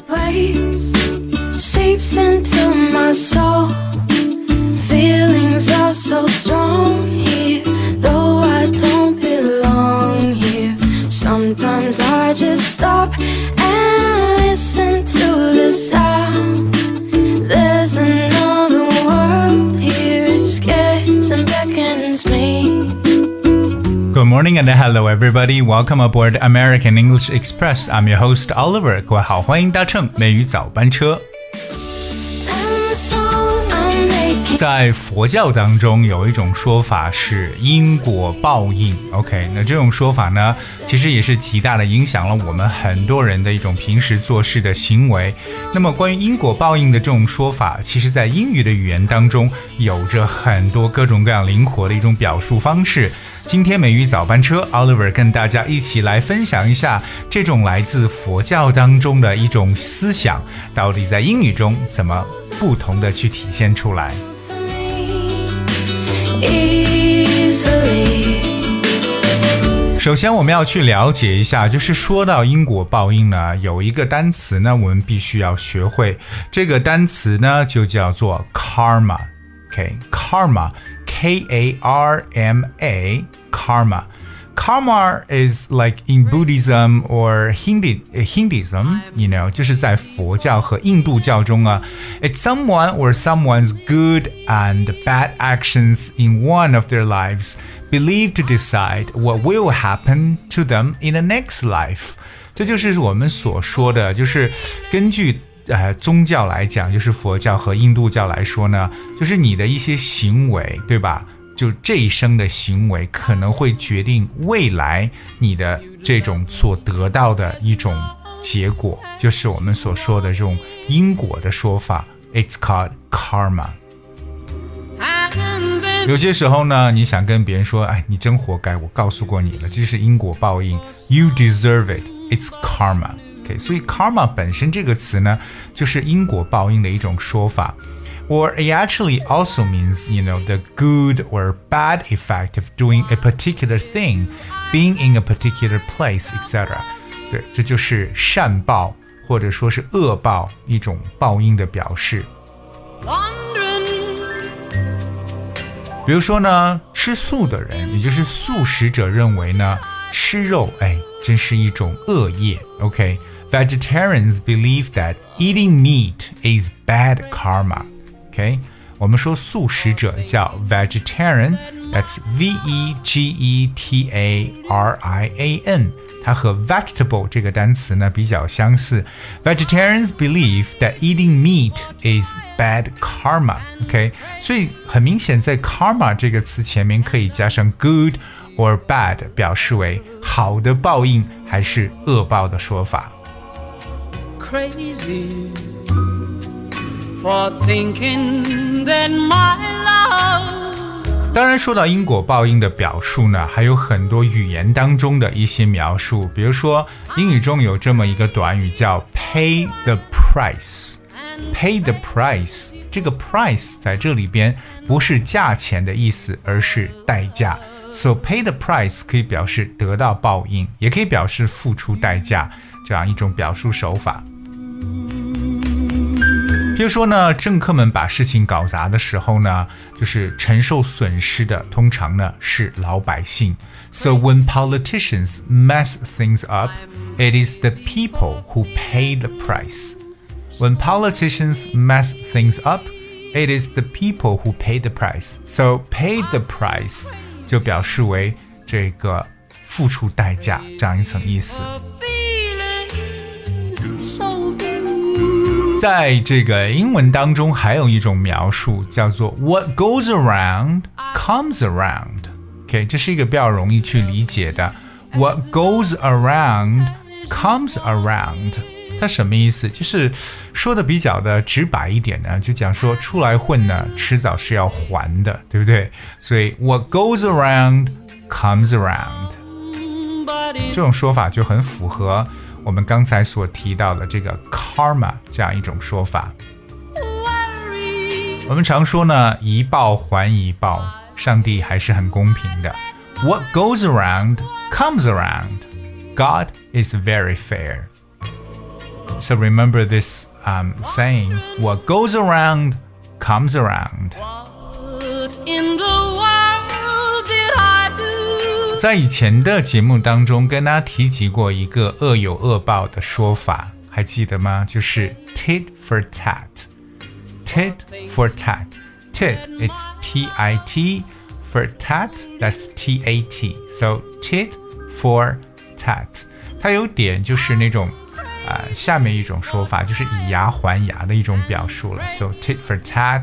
place seeps into my soul. Morning and hello everybody. Welcome aboard American English Express. I'm your host Oliver. 各位好，欢迎搭乘美语早班车。在佛教当中有一种说法是因果报应。OK，那这种说法呢，其实也是极大的影响了我们很多人的一种平时做事的行为。那么关于因果报应的这种说法，其实在英语的语言当中有着很多各种各样灵活的一种表述方式。今天美语早班车，Oliver 跟大家一起来分享一下这种来自佛教当中的一种思想，到底在英语中怎么不同的去体现出来。easily. 首先，我们要去了解一下，就是说到因果报应呢，有一个单词呢，我们必须要学会。这个单词呢，就叫做 karma，OK，karma，K-A-R-M-A，karma Karma is like in Buddhism or Hindi Hinduism, you know，就是在佛教和印度教中啊，it's someone or someone's good and bad actions in one of their lives believed to decide what will happen to them in the next life。这就是我们所说的，就是根据呃宗教来讲，就是佛教和印度教来说呢，就是你的一些行为，对吧？ 就这一生的行为可能会决定未来你的这种所得到的一种结果，就是我们所说的这种因果的说法。It's called karma。有些时候呢，你想跟别人说，哎，你真活该，我告诉过你了，这是因果报应，You deserve it. It's karma. OK，所以 karma 本身这个词呢，就是因果报应的一种说法。Or it actually also means, you know, the good or bad effect of doing a particular thing, being in a particular place, etc. 对，这就是善报或者说是恶报一种报应的表示。比如说呢，吃素的人，也就是素食者认为呢，吃肉，哎，真是一种恶业。OK，vegetarians、believe that eating meat is bad karma。 OK，我们说素食者叫 vegetarian，that's V E G E T A R I A N。它和 vegetable 这个单词呢比较相似。Vegetarians believe that eating meat is bad karma. OK，所以很明显，在 karma 这个词前面可以加上 good or bad，表示为好的报应还是恶报的说法。 crazy For thinking that my love 当然，说到因果报应的表述呢，还有很多语言当中的一些描述，比如说英语中有这么一个短语叫 pay the price。pay the price，这个 price 在这里边不是价钱的意思，而是代价。So pay the price 可以表示得到报应，也可以表示付出代价，这样一种表述手法。比如说呢，政客们把事情搞砸的时候呢，就是承受损失的，通常呢是老百姓。So when politicians mess things up, it is the people who pay the price. When politicians mess things up, it is the people who pay the price. So pay the price 就表示为这个付出代价这样一层意思。 在这个英文当中，还有一种描述叫做 "What goes around comes around"。OK，这是一个比较容易去理解的。What goes around comes around，它什么意思？就是说的比较的直白一点呢，就讲说出来混呢，迟早是要还的，对不对？所以 What goes around comes around。这种说法就很符合我们刚才所提到的这个 karma 这样一种说法。 worries 我们常说呢，一报还一报，上帝还是很公平的。What goes around comes around. God is very fair. So remember this um, saying: "What goes around comes around." 在以前的节目当中，跟大家提及过一个恶有恶报的说法，还记得吗？就是 tit for tat。tit for tat。tit it's T I T for tat that's T A T. So tit for tat，它有点就是那种啊、呃下面一种说法，就是以牙还牙的一种表述了。So tit for tat。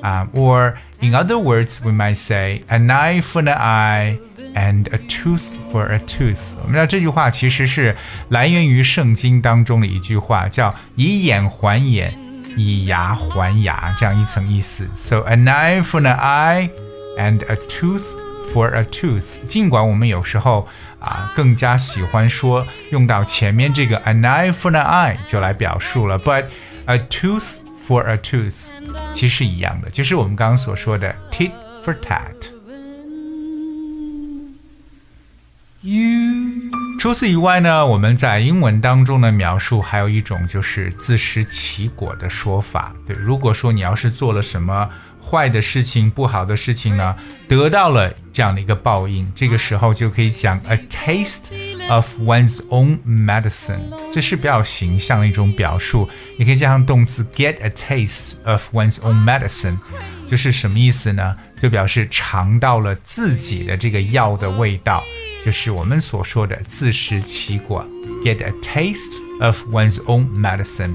Um, or in other words, we might say a knife for an eye and a tooth for a tooth。我们知道这句话其实是来源于圣经当中的一句话，叫以眼还眼，以牙还牙，这样一层意思。So an eye for an eye and a tooth for a tooth。尽管我们有时候啊更加喜欢说用到前面这个 an eye for an eye 就来表述了，but a tooth for a tooth 其实是一样的，就是我们刚刚所说的 tit for tat。 除此以外呢，我们在英文当中的描述还有一种就是自食其果的说法。对，如果说你要是做了什么坏的事情、不好的事情呢，得到了这样的一个报应，这个时候就可以讲 a taste of one's own medicine，这是比较形象的一种表述。你可以加上动词 get a taste of one's own medicine，就是什么意思呢？就表示尝到了自己的这个药的味道。就是我们所说的自食其果，get a taste of one's own medicine。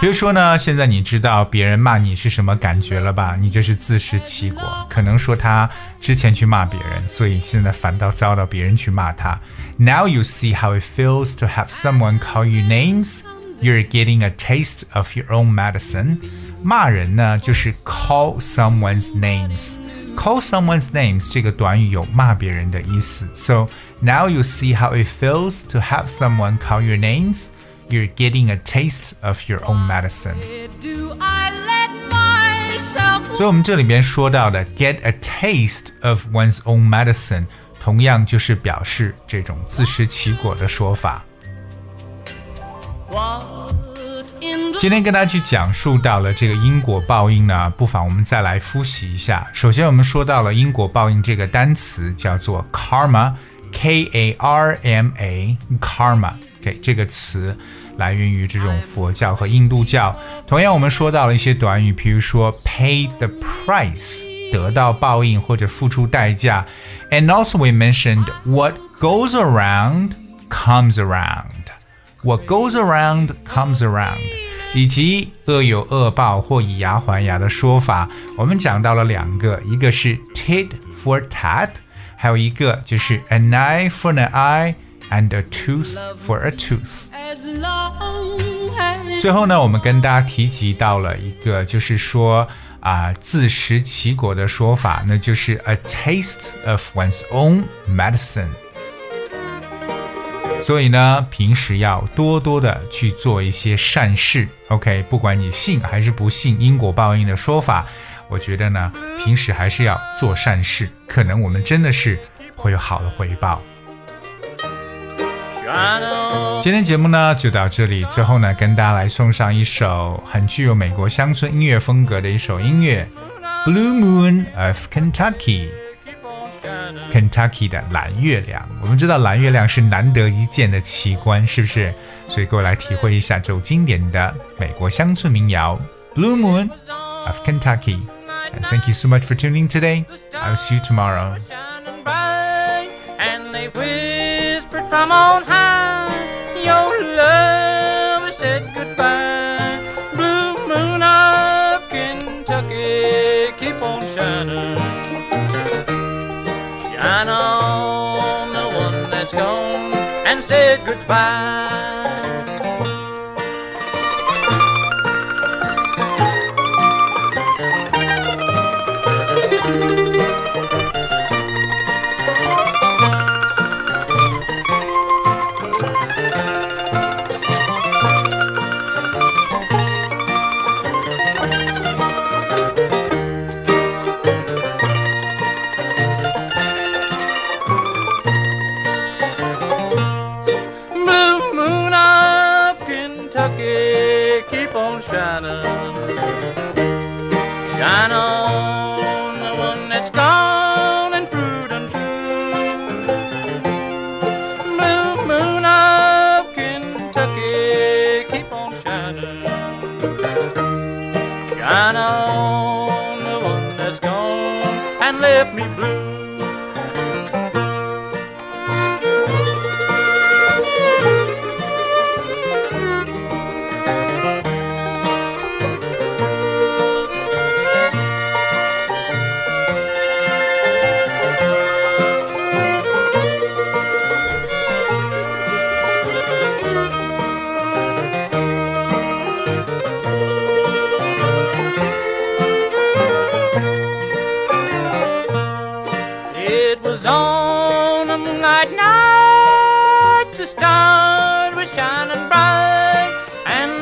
比如说呢，现在你知道别人骂你是什么感觉了吧？你就是自食其果。可能说他之前去骂别人，所以现在反倒遭到别人去骂他。Now you see how it feels to have someone call you names. You're getting a taste of your own medicine. 骂人呢，就是 call someone's names。 Call someone's names 这个短语有骂别人的意思。So now you see how it feels to have someone call your names. You're getting a taste of your own medicine. Do I let myself 所以我们这里边说到的 get a taste of one's own medicine，同样就是表示这种自食其果的说法。 今天跟大家去讲述到了这个因果报应呢，不妨我们再来复习一下。首先，我们说到了因果报应这个单词叫做 karma，k a r m a，karma。OK，这个词来源于这种佛教和印度教。同样，我们说到了一些短语，比如说 pay the price，得到报应或者付出代价。And also we mentioned what goes around comes around。What goes around comes around， 以及恶有恶报或以牙还牙的说法，我们讲到了两个，一个是 tit for tat，还有一个就是 an eye for an eye and a tooth for a tooth。最后呢，我们跟大家提及到了一个，就是说啊、自食其果的说法，那就是 a taste of one's own medicine。所以呢，平时要多多的去做一些善事。OK，不管你信还是不信因果报应的说法，我觉得呢，平时还是要做善事，可能我们真的是会有好的回报。今天节目呢就到这里，最后呢跟大家来送上一首很具有美国乡村音乐风格的一首音乐，《Blue Moon of Kentucky》。keep on shining Kentucky 的蓝月亮，我们知道蓝月亮是难得一见的奇观，是不是？所以各位来体会一下这首经典的美国乡村民谣《Blue Moon of Kentucky》。And thank you so much for tuning in today. I'll see you tomorrow. 拜。Shining. Shine on the one that's gone and proved untrue. Blue moon of Kentucky, keep on shining. Shine on the one that's gone and left me blue.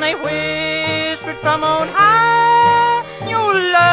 They whispered from on high, Your love